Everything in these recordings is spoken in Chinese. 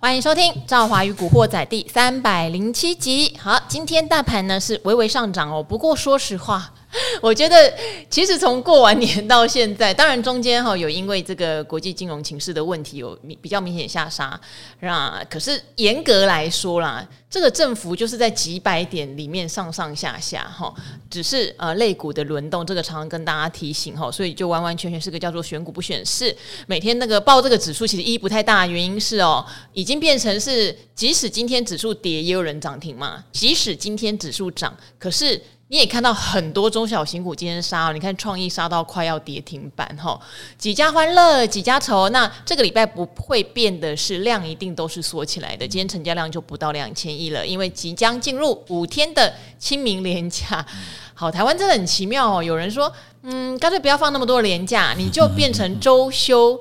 欢迎收听《赵华与古惑仔》第三百零七集。好，今天大盘呢是微微上涨哦，不过说实话。我觉得，其实从过完年到现在，当然中间哈有因为这个国际金融情势的问题有比较明显下杀，啊，可是严格来说啦，这个振幅就是在几百点里面上上下下哈，只是呃类股的轮动，这个常常跟大家提醒哈，所以就完完全全是个叫做选股不选市。每天那个报这个指数其实意义不太大，原因是哦，已经变成是即使今天指数跌，也有人涨停嘛，即使今天指数涨，可是。你也看到很多中小型股今天杀，你看创意杀到快要跌停板哈，几家欢乐几家愁。那这个礼拜不会变的是量一定都是缩起来的，今天成交量就不到两千亿了，因为即将进入五天的清明连假。好，台湾真的很奇妙哦，有人说，嗯，干脆不要放那么多的连假，你就变成周休。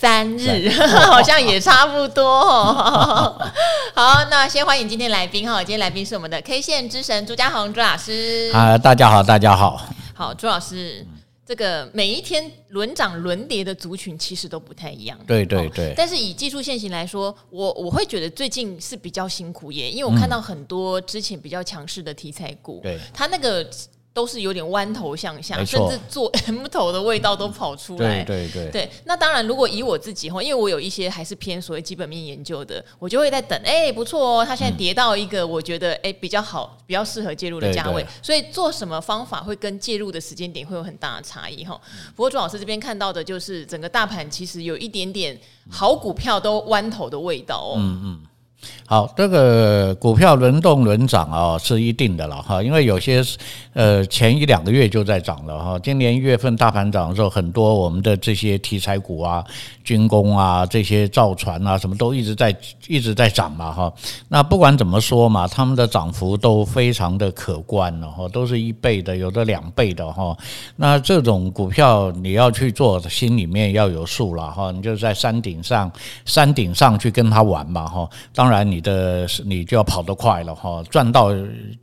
三日 好像也差不多哦。好，那先欢迎今天来宾哈，今天来宾是我们的 K 线之神朱家宏朱老师。啊，大家好，大家好。好，朱老师，这个每一天轮涨轮跌的族群其实都不太一样。对对对。但是以技术线型来说，我我会觉得最近是比较辛苦耶，因为我看到很多之前比较强势的题材股，对它那个。都是有点弯头向下，甚至做 M 头的味道都跑出来。对对对，对。那当然，如果以我自己哈，因为我有一些还是偏所谓基本面研究的，我就会在等。哎、欸，不错哦，它现在跌到一个我觉得哎比较好、比较适合介入的价位。所以做什么方法会跟介入的时间点会有很大的差异哈。不过朱老师这边看到的就是整个大盘其实有一点点好股票都弯头的味道哦。嗯嗯。好，这个股票轮动轮涨啊，是一定的了哈，因为有些呃前一两个月就在涨了哈，今年一月份大盘涨的时候，很多我们的这些题材股啊、军工啊、这些造船啊，什么都一直在一直在涨嘛哈。那不管怎么说嘛，他们的涨幅都非常的可观了哈，都是一倍的，有的两倍的哈。那这种股票你要去做，心里面要有数了哈，你就在山顶上山顶上去跟他玩嘛哈。当当然，你的你就要跑得快了哈，赚到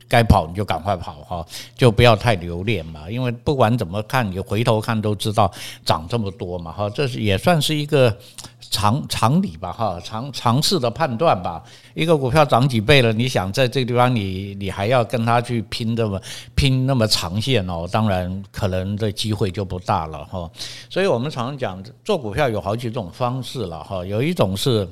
该跑你就赶快跑哈，就不要太留恋嘛。因为不管怎么看，你回头看都知道涨这么多嘛哈，这是也算是一个常常理吧哈，常常识的判断吧。一个股票涨几倍了，你想在这个地方你你还要跟他去拼这么拼那么长线哦，当然可能的机会就不大了哈。所以我们常常讲做股票有好几种方式了哈，有一种是。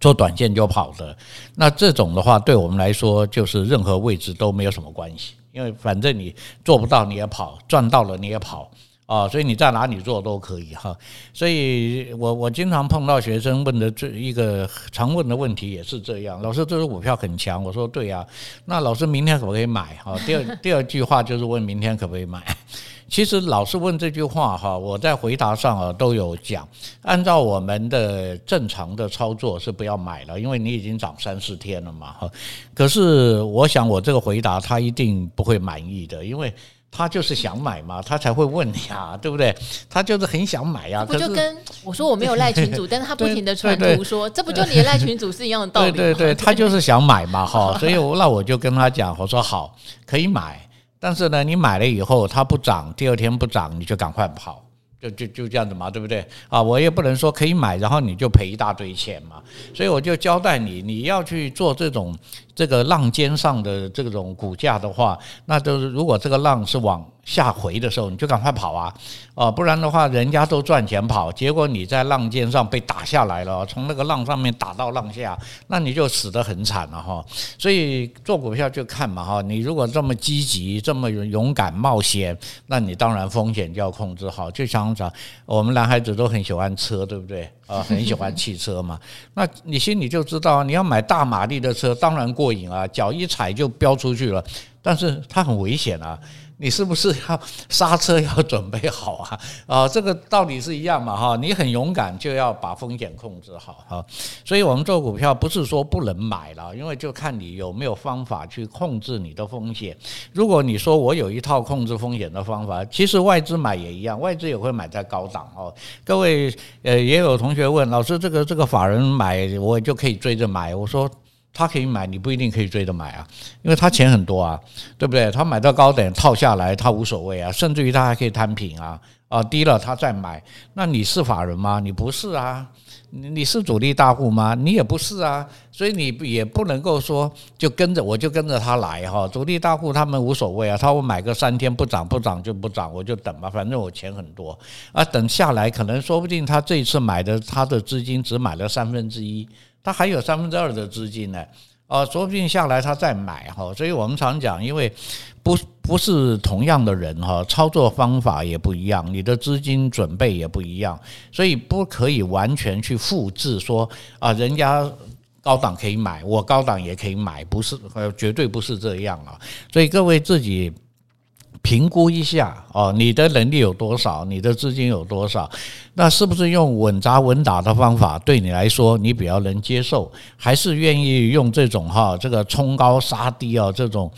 做短线就跑的，那这种的话，对我们来说就是任何位置都没有什么关系，因为反正你做不到你也跑，赚到了你也跑啊，所以你在哪里做都可以哈。所以我我经常碰到学生问的这一个常问的问题也是这样，老师，这支股票很强，我说对呀，那老师明天可不可以买哈？第二第二句话就是问明天可不可以买。其实老是问这句话哈，我在回答上啊都有讲，按照我们的正常的操作是不要买了，因为你已经涨三四天了嘛哈。可是我想我这个回答他一定不会满意的，因为他就是想买嘛，他才会问你啊，对不对？他就是很想买呀。不就跟我说我没有赖群主，但是他不停的传图说，这不就你的赖群主是一样的道理吗？对对对，他就是想买嘛哈，所以那我就跟他讲，我说好，可以买。但是呢，你买了以后它不涨，第二天不涨，你就赶快跑，就就就这样子嘛，对不对？啊，我也不能说可以买，然后你就赔一大堆钱嘛，所以我就交代你，你要去做这种这个浪尖上的这种股价的话，那就是如果这个浪是往下回的时候，你就赶快跑啊！哦，不然的话，人家都赚钱跑，结果你在浪尖上被打下来了，从那个浪上面打到浪下，那你就死得很惨了哈。所以做股票就看嘛哈，你如果这么积极、这么勇敢冒险，那你当然风险就要控制好。就像讲，我们男孩子都很喜欢车，对不对？啊，很喜欢汽车嘛。那你心里就知道，你要买大马力的车，当然过瘾啊，脚一踩就飙出去了。但是它很危险啊。你是不是要刹车要准备好啊？啊，这个道理是一样嘛哈。你很勇敢，就要把风险控制好哈。所以我们做股票不是说不能买了，因为就看你有没有方法去控制你的风险。如果你说我有一套控制风险的方法，其实外资买也一样，外资也会买在高档哦。各位呃，也有同学问老师，这个这个法人买我就可以追着买？我说。他可以买，你不一定可以追着买啊，因为他钱很多啊，对不对？他买到高点套下来，他无所谓啊，甚至于他还可以摊平啊，啊低了他再买。那你是法人吗？你不是啊，你是主力大户吗？你也不是啊，所以你也不能够说就跟着我就跟着他来哈。主力大户他们无所谓啊，他会买个三天不涨不涨就不涨，我就等吧，反正我钱很多啊，等下来可能说不定他这一次买的他的资金只买了三分之一。他还有三分之二的资金呢，啊，说不定下来他再买哈，所以我们常讲，因为不不是同样的人哈，操作方法也不一样，你的资金准备也不一样，所以不可以完全去复制说啊，人家高档可以买，我高档也可以买，不是，呃，绝对不是这样啊，所以各位自己。评估一下哦，你的能力有多少，你的资金有多少，那是不是用稳扎稳打的方法对你来说你比较能接受，还是愿意用这种哈这个冲高杀低啊这种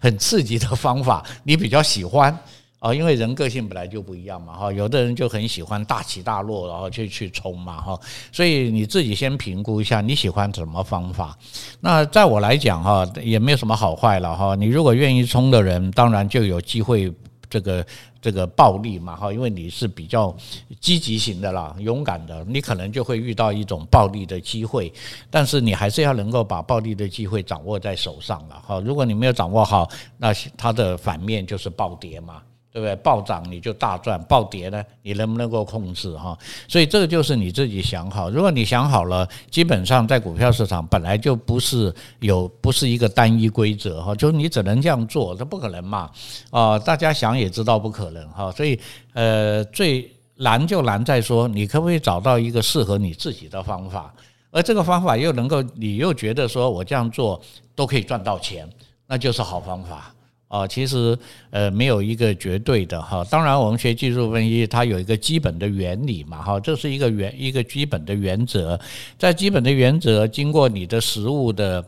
很刺激的方法你比较喜欢？啊，因为人个性本来就不一样嘛，哈，有的人就很喜欢大起大落，然后就去冲嘛，哈，所以你自己先评估一下你喜欢什么方法。那在我来讲，哈，也没有什么好坏了，哈。你如果愿意冲的人，当然就有机会这个这个暴利嘛，哈，因为你是比较积极型的啦，勇敢的，你可能就会遇到一种暴利的机会，但是你还是要能够把暴利的机会掌握在手上了，哈。如果你没有掌握好，那它的反面就是暴跌嘛。对不对？暴涨你就大赚，暴跌呢，你能不能够控制哈？所以这个就是你自己想好。如果你想好了，基本上在股票市场本来就不是有不是一个单一规则哈，就是你只能这样做，这不可能嘛啊！大家想也知道不可能哈。所以呃，最难就难在说，你可不可以找到一个适合你自己的方法，而这个方法又能够你又觉得说我这样做都可以赚到钱，那就是好方法。啊，其实呃没有一个绝对的哈，当然我们学技术分析，它有一个基本的原理嘛哈，这是一个原一个基本的原则，在基本的原则经过你的实务的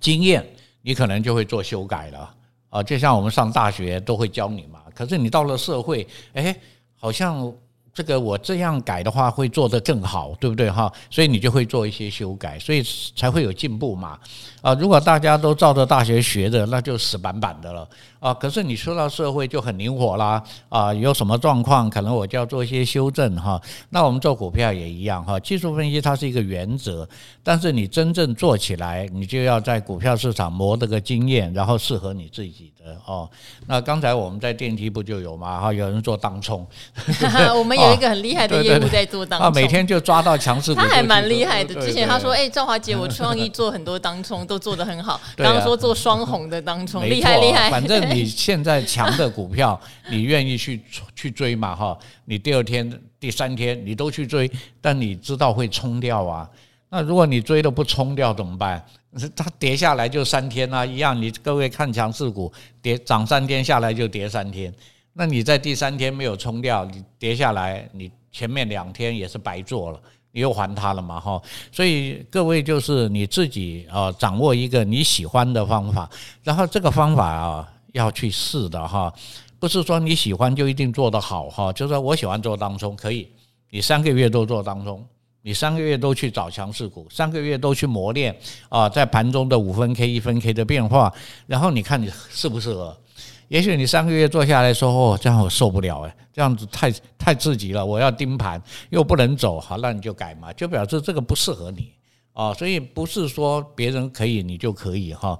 经验，你可能就会做修改了啊，就像我们上大学都会教你嘛，可是你到了社会，哎，好像。这个我这样改的话会做得更好，对不对哈？所以你就会做一些修改，所以才会有进步嘛。啊，如果大家都照着大学学的，那就死板板的了啊。可是你说到社会就很灵活啦啊，有什么状况可能我就要做一些修正哈。那我们做股票也一样哈，技术分析它是一个原则，但是你真正做起来，你就要在股票市场磨这个经验，然后适合你自己的哦。那刚才我们在电梯不就有吗？哈，有人做当冲，我们。有一个很厉害的业务在做当冲，啊，每天就抓到强势股，他还蛮厉害的。之前他说：“哎，赵华姐，我创意做很多当冲，都做得很好。”刚刚说做双红的当冲，厉害厉害。反正你现在强的股票，你愿意去去追嘛？哈，你第二天、第三天你都去追，但你知道会冲掉啊。那如果你追了不冲掉怎么办？它跌下来就三天啊，一样。你各位看强势股，跌涨三天下来就跌三天。那你在第三天没有冲掉，你跌下来，你前面两天也是白做了，你又还它了嘛哈。所以各位就是你自己啊，掌握一个你喜欢的方法，然后这个方法啊要去试的哈，不是说你喜欢就一定做得好哈。就是说我喜欢做当中，可以，你三个月都做当中，你三个月都去找强势股，三个月都去磨练啊，在盘中的五分 K、一分 K 的变化，然后你看你适不适合。也许你三个月做下来说哦，这样我受不了哎，这样子太太刺激了，我要盯盘又不能走，好，那你就改嘛，就表示这个不适合你啊，所以不是说别人可以你就可以哈，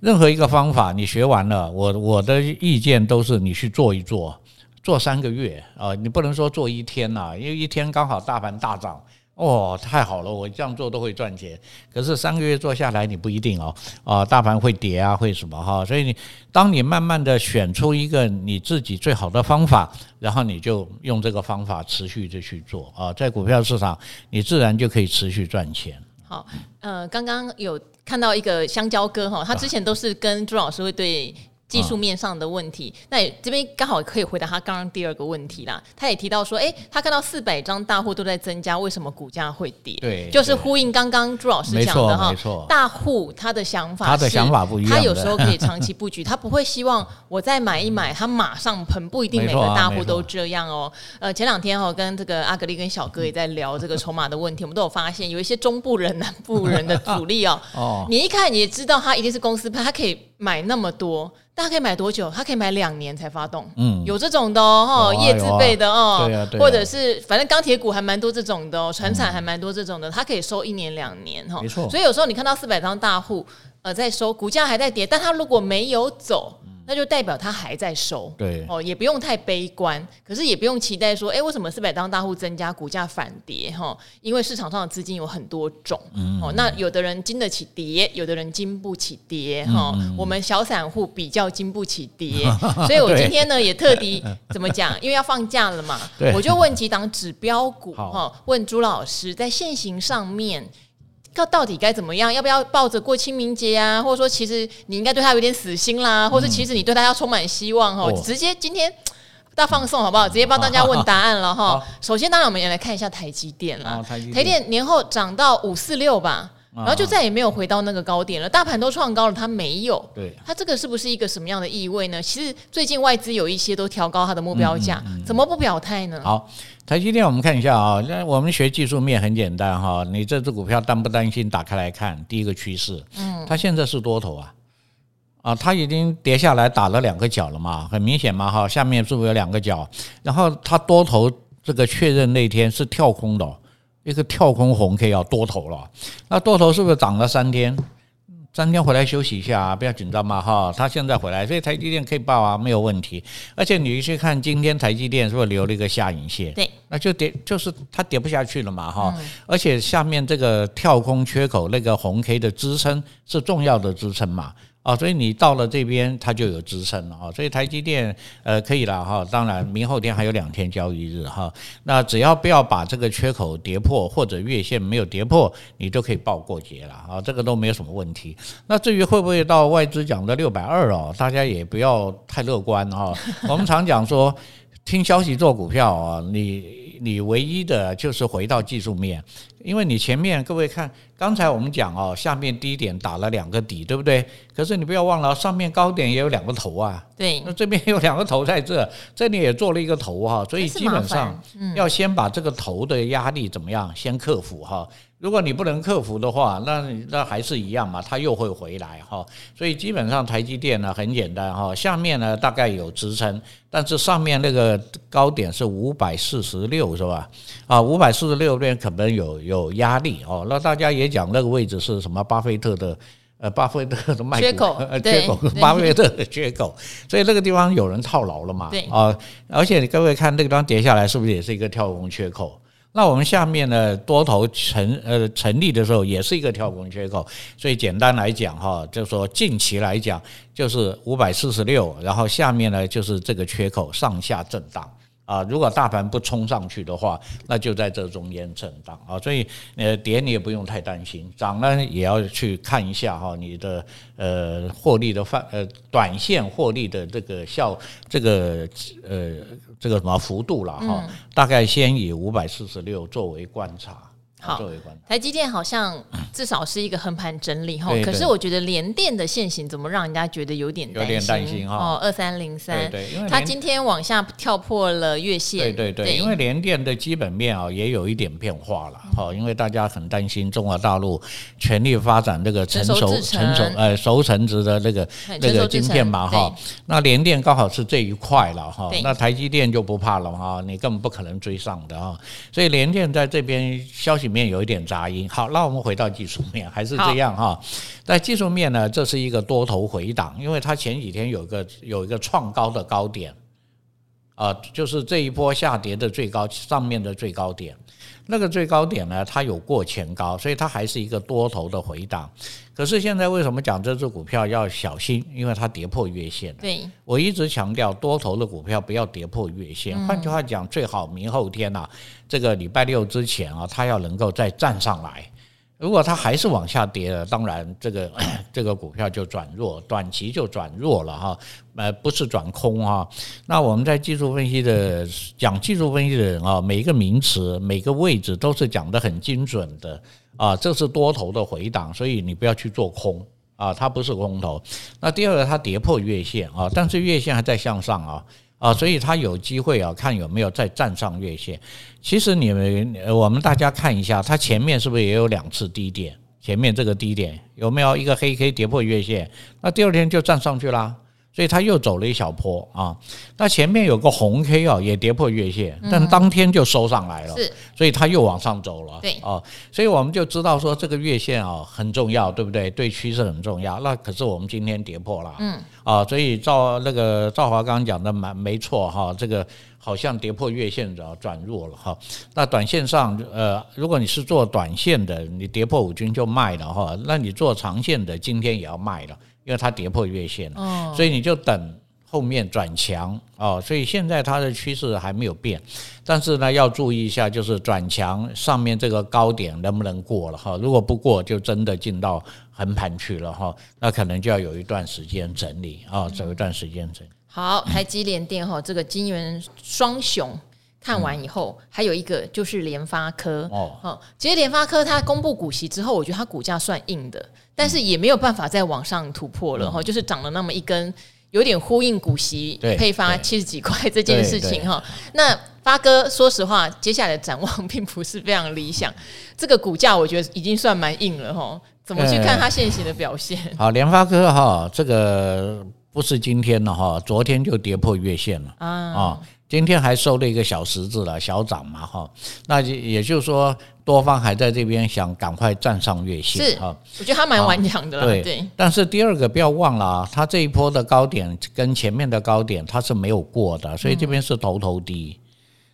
任何一个方法你学完了，我我的意见都是你去做一做，做三个月啊，你不能说做一天呐，因为一天刚好大盘大涨。哦，太好了！我这样做都会赚钱，可是三个月做下来你不一定哦。啊，大盘会跌啊，会什么哈？所以你当你慢慢的选出一个你自己最好的方法，然后你就用这个方法持续的去做啊，在股票市场你自然就可以持续赚钱。好，呃，刚刚有看到一个香蕉哥哈，他之前都是跟朱老师会对。技术面上的问题，那也这边刚好可以回答他刚刚第二个问题啦。他也提到说，哎，他看到四百张大户都在增加，为什么股价会跌？对，就是呼应刚刚朱老师讲的哈。大户他的想法，他的想法不一样。他有时候可以长期布局，他不会希望我再买一买，他马上喷，不一定每个大户都这样哦。呃，前两天哈，跟这个阿格力跟小哥也在聊这个筹码的问题，我们都有发现有一些中部人、南部人的主力哦。哦，你一看你也知道他一定是公司派，他可以买那么多。大家可以买多久？他可以买两年才发动，嗯，有这种的哦，业自备的哦，对啊或者是反正钢铁股还蛮多这种的哦，船产还蛮多这种的，他可以收一年两年哈，没错。所以有时候你看到四百张大户呃在收，股价还在跌，但他如果没有走。那就代表它还在收，对哦，也不用太悲观，可是也不用期待说，哎，为什么四百张大户增加，股价反跌哈？因为市场上的资金有很多种，嗯、哦，那有的人经得起跌，有的人经不起跌哈。嗯、我们小散户比较经不起跌，嗯、所以我今天呢也特地 怎么讲？因为要放假了嘛，我就问几档指标股哈好，问朱老师在现行上面。到底该怎么样？要不要抱着过清明节啊？或者说，其实你应该对他有点死心啦，或者其实你对他要充满希望哈？嗯、直接今天大放送好不好？直接帮大家问答案了哈。首先，当然我们也来看一下台积电了。台积电年后涨到五四六吧。然后就再也没有回到那个高点了，大盘都创高了，它没有。对，它这个是不是一个什么样的意味呢？其实最近外资有一些都调高它的目标价，嗯嗯嗯、怎么不表态呢？好，台积电我们看一下啊，那我们学技术面很简单哈，你这只股票担不担心？打开来看，第一个趋势，嗯，它现在是多头啊，啊，它已经跌下来打了两个角了嘛，很明显嘛哈，下面是不是有两个角？然后它多头这个确认那天是跳空的。一个跳空红 K 要多头了，那多头是不是涨了三天？三天回来休息一下啊，不要紧张嘛哈。他现在回来，所以台积电可以报啊，没有问题。而且你去看今天台积电是不是留了一个下影线？对，那就跌，就是它跌不下去了嘛哈。而且下面这个跳空缺口那个红 K 的支撑是重要的支撑嘛。啊，所以你到了这边，它就有支撑了啊。所以台积电呃可以了哈。当然，明后天还有两天交易日哈。那只要不要把这个缺口跌破，或者月线没有跌破，你都可以报过节了啊。这个都没有什么问题。那至于会不会到外资讲的六百二哦，大家也不要太乐观啊。我们常讲说，听消息做股票啊，你你唯一的就是回到技术面，因为你前面各位看。刚才我们讲哦，下面低点打了两个底，对不对？可是你不要忘了，上面高点也有两个头啊。对，那这边有两个头在这，这里也做了一个头哈，所以基本上要先把这个头的压力怎么样，先克服哈。如果你不能克服的话，那那还是一样嘛，它又会回来哈。所以基本上台积电呢很简单哈，下面呢大概有支撑，但是上面那个高点是五百四十六是吧？啊，五百四十六边可能有有压力哦。那大家也。讲那个位置是什么？巴菲特的呃，巴菲特的卖缺口，缺口，巴菲特的缺口，所以那个地方有人套牢了嘛？对啊，而且你各位看那个地方跌下来，是不是也是一个跳空缺口？那我们下面呢，多头成呃成立的时候，也是一个跳空缺口。所以简单来讲哈，就是说近期来讲，就是五百四十六，然后下面呢就是这个缺口上下震荡。啊，如果大盘不冲上去的话，那就在这中间震荡啊，所以呃跌你也不用太担心，涨呢也要去看一下哈，你的呃获利的范呃短线获利的这个效这个呃这个什么幅度了哈，大概先以五百四十六作为观察。好，台积电好像至少是一个横盘整理 哈，可是我觉得联电的现行怎么让人家觉得有点有点担心哈？哦，二三零三，对，因为它今天往下跳破了月线，对对对，因为联电的基本面啊也有一点变化了哈，因为大家很担心中国大陆全力发展这个成熟成熟呃熟成值的那个那个晶片嘛哈，那联电刚好是这一块了哈，那台积电就不怕了哈，你根本不可能追上的啊，所以联电在这边消息面有一点杂音，好，那我们回到技术面，还是这样哈。在技术面呢，这是一个多头回档，因为它前几天有个有一个创高的高点，啊，就是这一波下跌的最高上面的最高点，那个最高点呢，它有过前高，所以它还是一个多头的回档。可是现在为什么讲这只股票要小心？因为它跌破月线了。对，我一直强调多头的股票不要跌破月线。换句话讲，最好明后天呐，这个礼拜六之前啊，它要能够再站上来。如果它还是往下跌了，当然这个 这个股票就转弱，短期就转弱了哈，呃，不是转空哈。那我们在技术分析的讲技术分析的人啊，每一个名词、每个位置都是讲得很精准的啊，这是多头的回档，所以你不要去做空啊，它不是空头。那第二个，它跌破月线啊，但是月线还在向上啊。啊，所以它有机会啊，看有没有再站上月线。其实你们，我们大家看一下，它前面是不是也有两次低点？前面这个低点有没有一个黑 K 跌破月线？那第二天就站上去啦。所以它又走了一小波啊，那前面有个红 K 啊，也跌破月线，但当天就收上来了，是，所以它又往上走了，对啊，所以我们就知道说这个月线啊很重要，对不对？对趋势很重要。那可是我们今天跌破了，嗯啊，所以赵那个赵华刚刚讲的蛮没错哈，这个好像跌破月线的转弱了哈。那短线上呃，如果你是做短线的，你跌破五均就卖了哈，那你做长线的今天也要卖了。因为它跌破月线了，所以你就等后面转强哦。所以现在它的趋势还没有变，但是呢，要注意一下，就是转强上面这个高点能不能过了哈？如果不过，就真的进到横盘去了哈。那可能就要有一段时间整理啊，走一段时间整理。好，台积联电哈，这个金元双雄看完以后，还有一个就是联发科哦。其实联发科它公布股息之后，我觉得它股价算硬的。但是也没有办法再往上突破了哈，就是涨了那么一根，有点呼应股息配发七十几块这件事情哈。那发哥说实话，接下来的展望 并不是非常理想，这个股价我觉得已经算蛮硬了哈。怎么去看它现行的表现？好，联发科哈，这个不是今天了哈，昨天就跌破月线了啊。今天还收了一个小十字了，小涨嘛哈，那也就是说多方还在这边想赶快站上月线，是哈，我觉得他蛮顽强的，对。对。但是第二个不要忘了啊，它这一波的高点跟前面的高点它是没有过的，所以这边是头头低。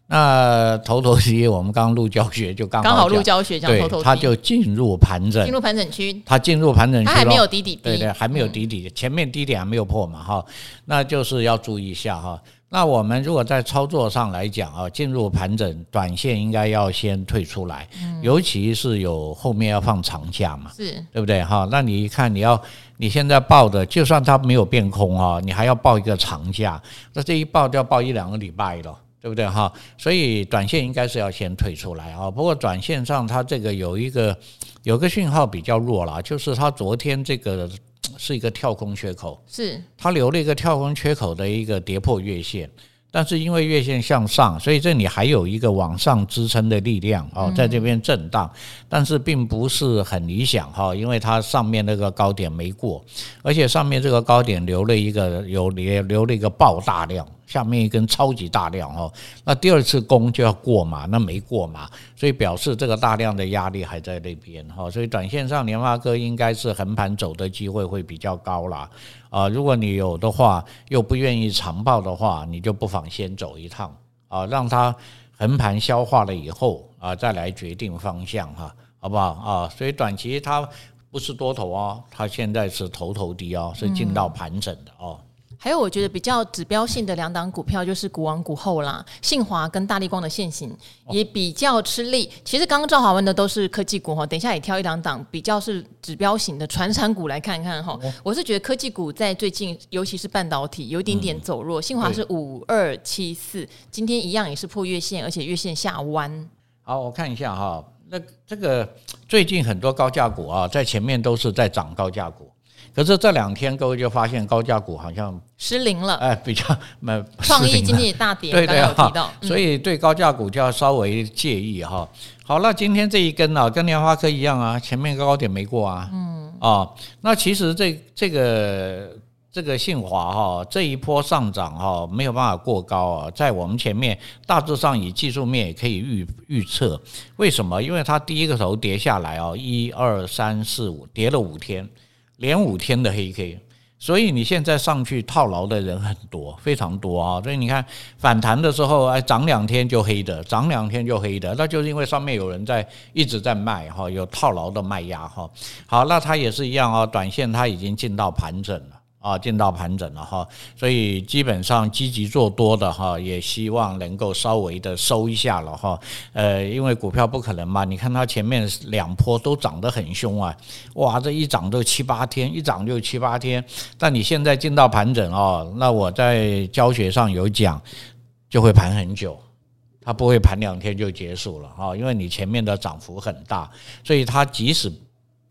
那头头低，我们刚刚录教学就刚刚好录教学讲头头低，它就进入盘整，进入盘整区，它进入盘整区，它还没有底底，对对，还没有底底，前面低点还没有破嘛哈，那就是要注意一下哈。那我们如果在操作上来讲啊，进入盘整，短线应该要先退出来，尤其是有后面要放长假嘛，是对不对哈？那你一看你要你现在报的，就算它没有变空啊，你还要报一个长假，那这一报就要报一两个礼拜了，对不对哈？所以短线应该是要先退出来啊。不过短线上它这个有一个有个讯号比较弱了，就是它昨天这个。是一个跳空缺口，是。它留了一个跳空缺口的一个跌破月线，但是因为月线向上，所以这里还有一个往上支撑的力量哦，在这边震荡，但是并不是很理想哈，因为它上面那个高点没过，而且上面这个高点留了一个有留留了一个爆大量。下面一根超级大量哦，那第二次攻就要过嘛，那没过嘛，所以表示这个大量的压力还在那边哈，所以短线上联发科应该是横盘走的机会会比较高啦。啊。如果你有的话，又不愿意长报的话，你就不妨先走一趟啊，让它横盘消化了以后啊，再来决定方向哈，好不好啊？所以短期它不是多头哦，它现在是头头低哦，是进到盘整的哦。还有，我觉得比较指标性的两档股票就是股王股后啦，信华跟大立光的现形也比较吃力。其实刚刚赵华问的都是科技股哈，等一下也挑一两档比较是指标型的传产股来看看哈。我是觉得科技股在最近，尤其是半导体有一点点走弱。信华是五二七四，今天一样也是破月线，而且月线下弯。好，我看一下哈，那这个最近很多高价股啊，在前面都是在涨高价股。可是这两天各位就发现高价股好像失灵了，哎，比较没创意今天也大跌，对对啊，所以对高价股就要稍微介意哈。好，那今天这一根啊，跟联发科一样啊，前面高点没过啊，嗯啊，那其实这这个这个信华哈，这一波上涨哈，没有办法过高啊，在我们前面大致上以技术面也可以预预测，为什么？因为它第一个头跌下来哦，一二三四五，跌了五天。连五天的黑 K，所以你现在上去套牢的人很多，非常多啊。所以你看反弹的时候，哎，涨两天就黑的，涨两天就黑的，那就是因为上面有人在一直在卖哈，有套牢的卖压哈。好，那它也是一样啊，短线它已经进到盘整了啊，进到盘整了哈，所以基本上积极做多的哈，也希望能够稍微的收一下了哈。呃，因为股票不可能嘛，你看它前面两波都涨得很凶啊，哇，这一涨就七八天，一涨就七八天。但你现在进到盘整哦，那我在教学上有讲，就会盘很久，它不会盘两天就结束了啊，因为你前面的涨幅很大，所以它即使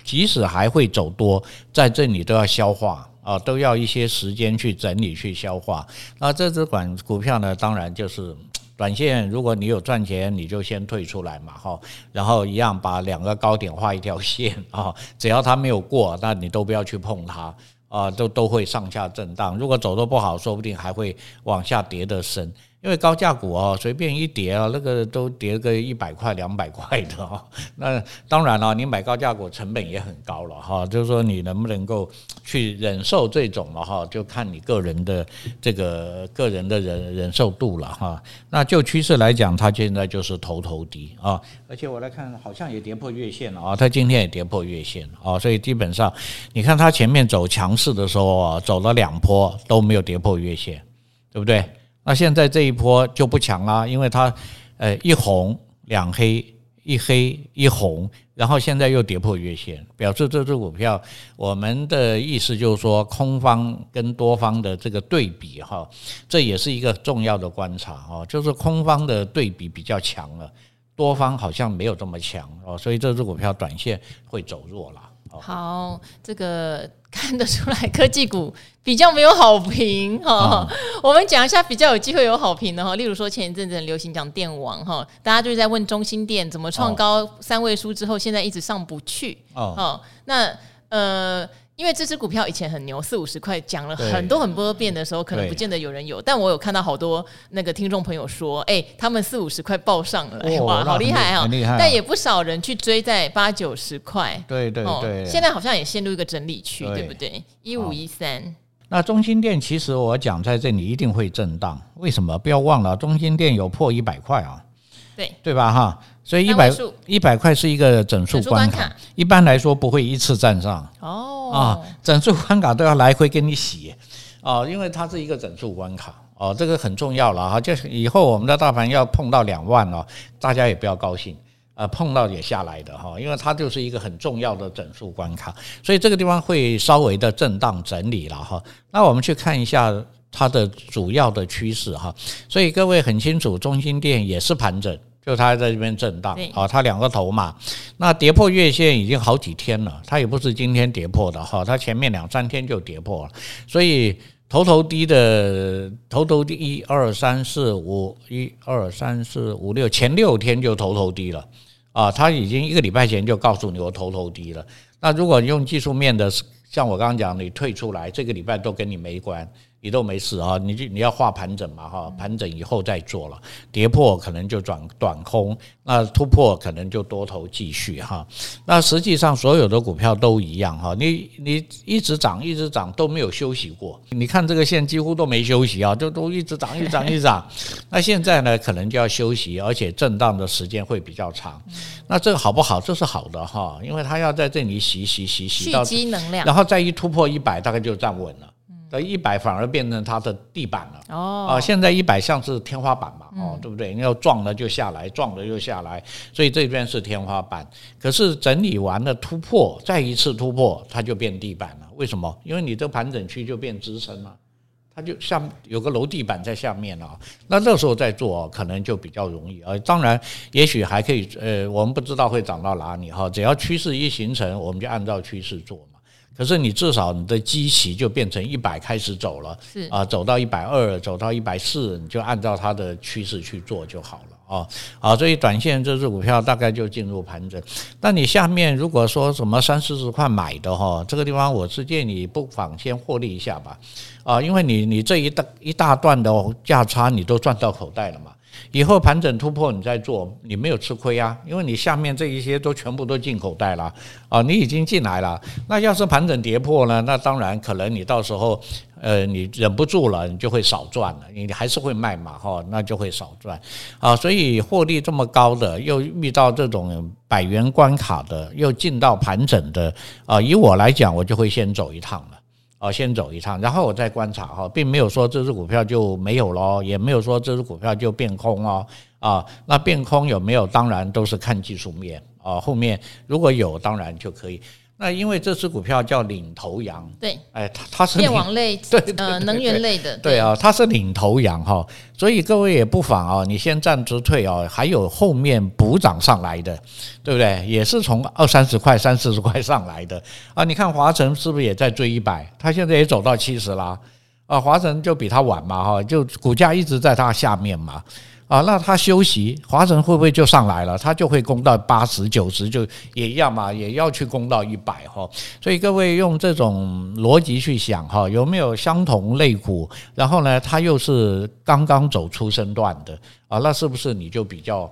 即使还会走多，在这里都要消化。啊，都要一些时间去整理、去消化。那这只管股票呢，当然就是短线。如果你有赚钱，你就先退出来嘛，哈。然后一样把两个高点画一条线啊，只要它没有过，那你都不要去碰它啊，都都会上下震荡。如果走得不好，说不定还会往下跌得深。因为高价股哦，随便一跌啊，那个都跌个一百块、两百块的哈。那当然了，你买高价股成本也很高了哈。就是说你能不能够去忍受这种了哈，就看你个人的这个个人的忍忍受度了哈。那就趋势来讲，它现在就是头头低啊，而且我来看好像也跌破月线了啊，它今天也跌破月线啊，所以基本上你看它前面走强势的时候啊，走了两波都没有跌破月线，对不对？那现在这一波就不强啦，因为它，呃，一红两黑，一黑一红，然后现在又跌破月线，表示这只股票，我们的意思就是说，空方跟多方的这个对比哈，这也是一个重要的观察哈，就是空方的对比比较强了，多方好像没有这么强哦，所以这只股票短线会走弱了。好，这个看得出来，科技股比较没有好评哈。我们讲一下比较有机会有好评的哈，例如说前一阵子很流行讲电网哈，大家就是在问中心电怎么创高三位数之后，现在一直上不去哦。那呃。因为这支股票以前很牛，四五十块讲了很多很多遍的时候，可能不见得有人有。但我有看到好多那个听众朋友说，哎，他们四五十块报上了，哇，好厉害啊！但也不少人去追在八九十块。对对对。现在好像也陷入一个整理区，对不对？一五一三。那中心店其实我讲在这里一定会震荡，为什么？不要忘了，中心店有破一百块啊。对对吧？哈。所以一百一百块是一个整数关卡，一般来说不会一次站上哦啊，整数关卡都要来回给你洗哦，因为它是一个整数关卡哦，这个很重要了哈。就是以后我们的大盘要碰到两万哦，大家也不要高兴啊，碰到也下来的哈，因为它就是一个很重要的整数关卡，所以这个地方会稍微的震荡整理了哈。那我们去看一下它的主要的趋势哈，所以各位很清楚，中心店也是盘整。就它在这边震荡啊，它两个头嘛，那跌破月线已经好几天了，它也不是今天跌破的哈，它前面两三天就跌破了，所以头头低的头头低一二三四五一二三四五六前六天就头头低了。啊，它已经一个礼拜前就告诉你我头头低了，那如果用技术面的，像我刚刚讲，你退出来这个礼拜都跟你没关。你都没事啊，你就你要画盘整嘛哈，盘整以后再做了，跌破可能就转短空，那突破可能就多头继续哈。那实际上所有的股票都一样哈，你你一直涨一直涨都没有休息过，你看这个线几乎都没休息啊，就都一直涨一直涨一直涨。那现在呢，可能就要休息，而且震荡的时间会比较长。那这个好不好？这是好的哈，因为它要在这里洗洗洗洗到，然后再一突破一百，大概就站稳了。一百反而变成它的地板了哦，啊，现在一百像是天花板嘛，哦，对不对？你要撞了就下来，撞了就下来，所以这边是天花板。可是整理完了突破，再一次突破，它就变地板了。为什么？因为你这盘整区就变支撑了，它就像有个楼地板在下面了。那那时候再做可能就比较容易。呃，当然，也许还可以，呃，我们不知道会涨到哪里哈。只要趋势一形成，我们就按照趋势做。可是你至少你的基期就变成一百开始走了，是啊，走到一百二，走到一百四，你就按照它的趋势去做就好了啊。好，所以短线这只股票大概就进入盘整。那你下面如果说什么三四十块买的哈，这个地方我是建议你不妨先获利一下吧，啊，因为你你这一大一大段的价差你都赚到口袋了嘛。以后盘整突破，你再做，你没有吃亏啊，因为你下面这一些都全部都进口袋了啊，你已经进来了。那要是盘整跌破呢？那当然可能你到时候，呃，你忍不住了，你就会少赚了。你还是会卖嘛，哈，那就会少赚啊。所以获利这么高的，又遇到这种百元关卡的，又进到盘整的啊，以我来讲，我就会先走一趟了。哦，先走一趟，然后我再观察哈，并没有说这只股票就没有咯，也没有说这只股票就变空了。啊，那变空有没有？当然都是看技术面啊。后面如果有，当然就可以。那因为这只股票叫领头羊，对，哎，它它是电网类，对，呃，能源类的，对啊，它是领头羊哈，所以各位也不妨啊，你先暂时退啊，还有后面补涨上来的，对不对？也是从二三十块、三四十块上来的啊。你看华晨是不是也在追一百？它现在也走到七十啦，啊，华晨就比它晚嘛哈，就股价一直在它下面嘛。啊，那他休息，华晨会不会就上来了？他就会攻到八十九十，就也一样嘛，也要去攻到一百哈。所以各位用这种逻辑去想哈，有没有相同类股？然后呢，它又是刚刚走出身段的啊，那是不是你就比较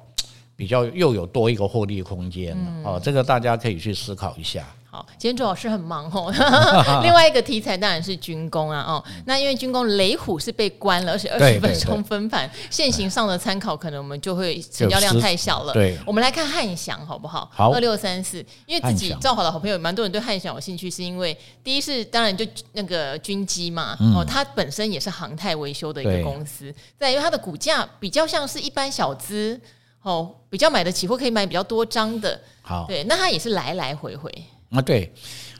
比较又有多一个获利空间呢？哦，这个大家可以去思考一下。好，今天周老师很忙哦。另外一个题材当然是军工啊，哦，那因为军工雷虎是被关了，而且二十分钟分盘，现行上的参考可能我们就会成交量太小了。对，我们来看汉翔好不好？好，二六三四，因为自己造好的好朋友，蛮多人对汉翔有兴趣，是因为第一是当然就那个军机嘛，哦，它本身也是航太维修的一个公司，再因为它的股价比较像是一般小资哦，比较买得起或可以买比较多张的。好，对，那它也是来来回回。啊，对，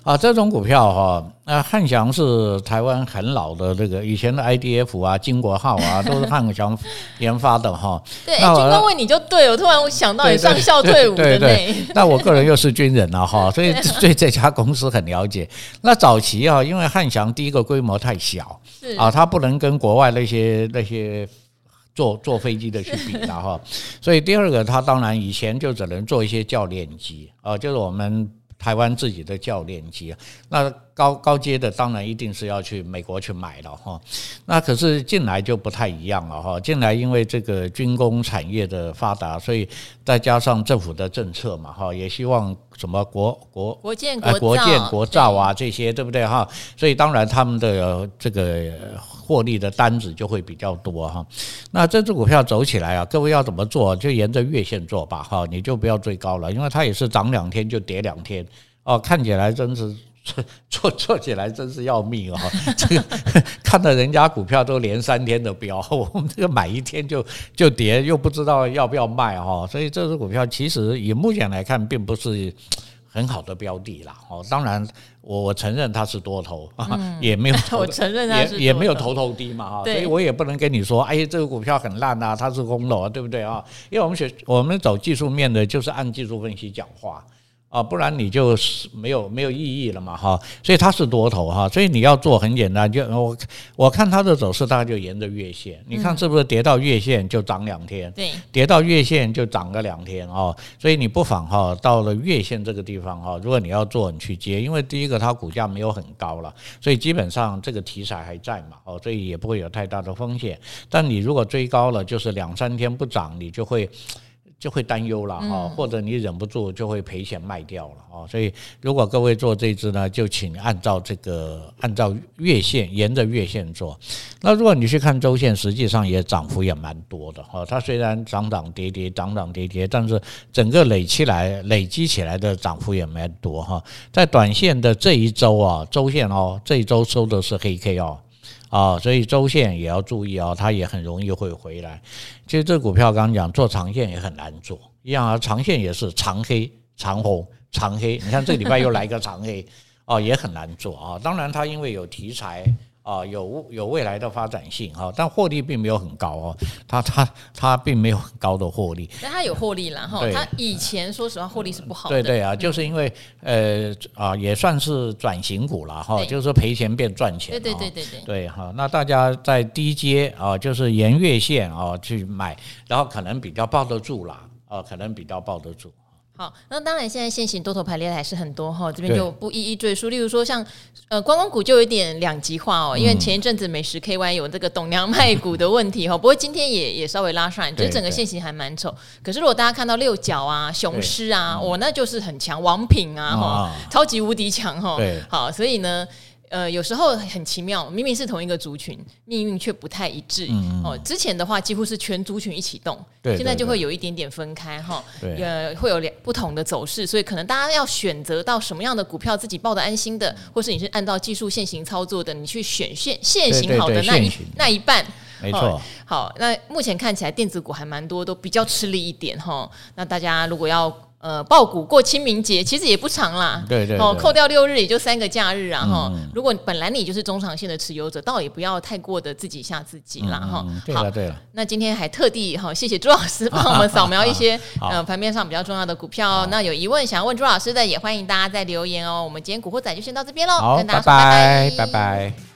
啊，这种股票哈，那汉翔是台湾很老的这个以前的 IDF 啊，金国号啊，都是汉翔研发的哈。对，军工问你就对，我突然想到你上校退伍的那。对对对，那我个人又是军人了哈，所以 对这家公司很了解。那早期啊，因为汉翔第一个规模太小，啊，它不能跟国外那些那些坐坐飞机的去比的哈。所以第二个，他当然以前就只能做一些教练机啊，就是我们。台湾自己的教练机啊，那高高阶的当然一定是要去美国去买了哈。那可是进来就不太一样了哈。进来因为这个军工产业的发达，所以再加上政府的政策嘛哈，也希望什么国国国建国造国建国造啊这些对不对哈？所以当然他们的这个获利的单子就会比较多哈。那这只股票走起来啊，各位要怎么做？就沿着月线做吧哈，你就不要追高了，因为它也是涨两天就跌两天哦，看起来真是 做做起来真是要命哦。这个 看到人家股票都连三天的飙，我们这个买一天就就跌，又不知道要不要卖哈。所以这只股票其实以目前来看，并不是。很好的标的啦，哦，当然我我承认它是多头，嗯、也没有，我承认也也没有头头低嘛，哈，所以我也不能跟你说，哎，这个股票很烂啊，它是空头，对不对啊？因为我们学我们走技术面的，就是按技术分析讲话。啊，不然你就是没有没有意义了嘛，哈，所以它是多头哈，所以你要做很简单，就我我看它的走势大概就沿着月线，你看是不是跌到月线就涨两天，对，跌到月线就涨个两天哦，所以你不妨哈到了月线这个地方哈，如果你要做，你去接，因为第一个它股价没有很高了，所以基本上这个题材还在嘛，哦，所以也不会有太大的风险，但你如果追高了，就是两三天不涨，你就会。就会担忧了哈，或者你忍不住就会赔钱卖掉了啊。所以如果各位做这支呢，就请按照这个按照月线沿着月线做。那如果你去看周线，实际上也涨幅也蛮多的哈。它虽然涨涨跌跌，涨涨跌跌，但是整个累起来累积起来的涨幅也蛮多哈。在短线的这一周啊，周线哦，这一周收的是黑 K 哦。啊，所以周线也要注意啊，它也很容易会回来。其实这股票刚刚讲做长线也很难做，一样啊，长线也是长黑、长红、长黑。你看这礼拜又来一个长黑，哦，也很难做啊。当然它因为有题材。啊，有有未来的发展性哈，但获利并没有很高哦，它它它并没有很高的获利，但它有获利了哈，它以前说实话获利是不好的，对对啊，就是因为呃啊也算是转型股了哈，就是说赔钱变赚钱，对对对对对，对哈，那大家在低阶啊，就是沿月线啊去买，然后可能比较抱得住啦，啊，可能比较抱得住。好，那当然，现在现行多头排列还是很多哈，这边就不一一赘述。例如说，像呃观光股就有点两极化哦，因为前一阵子美食 KY 有这个董娘卖股的问题哈，不过今天也也稍微拉上来，就整个现行还蛮丑。可是如果大家看到六角啊、雄狮啊，我那就是很强，王品啊哈，超级无敌强哈。好，所以呢。呃，有时候很奇妙，明明是同一个族群，命运却不太一致。嗯、哦，之前的话几乎是全族群一起动，对对对，现在就会有一点点分开哈。对，呃，会有两不同的走势，所以可能大家要选择到什么样的股票自己抱得安心的，或是你是按照技术现行操作的，你去选现现行好的那一那一半。没错、哦。好，那目前看起来电子股还蛮多，都比较吃力一点哈、哦。那大家如果要。呃，报股过清明节其实也不长啦，对对，对哦，扣掉六日也就三个假日啊哈。嗯、如果本来你就是中长线的持有者，倒也不要太过的自己吓自己啦哈。嗯、对了对了，那今天还特地哈，谢谢朱老师帮我们扫描一些呃盘面上比较重要的股票。好那有疑问想要问朱老师的，也欢迎大家在留言哦。我们今天古惑仔就先到这边喽，好，跟大家说拜拜，拜拜。拜拜。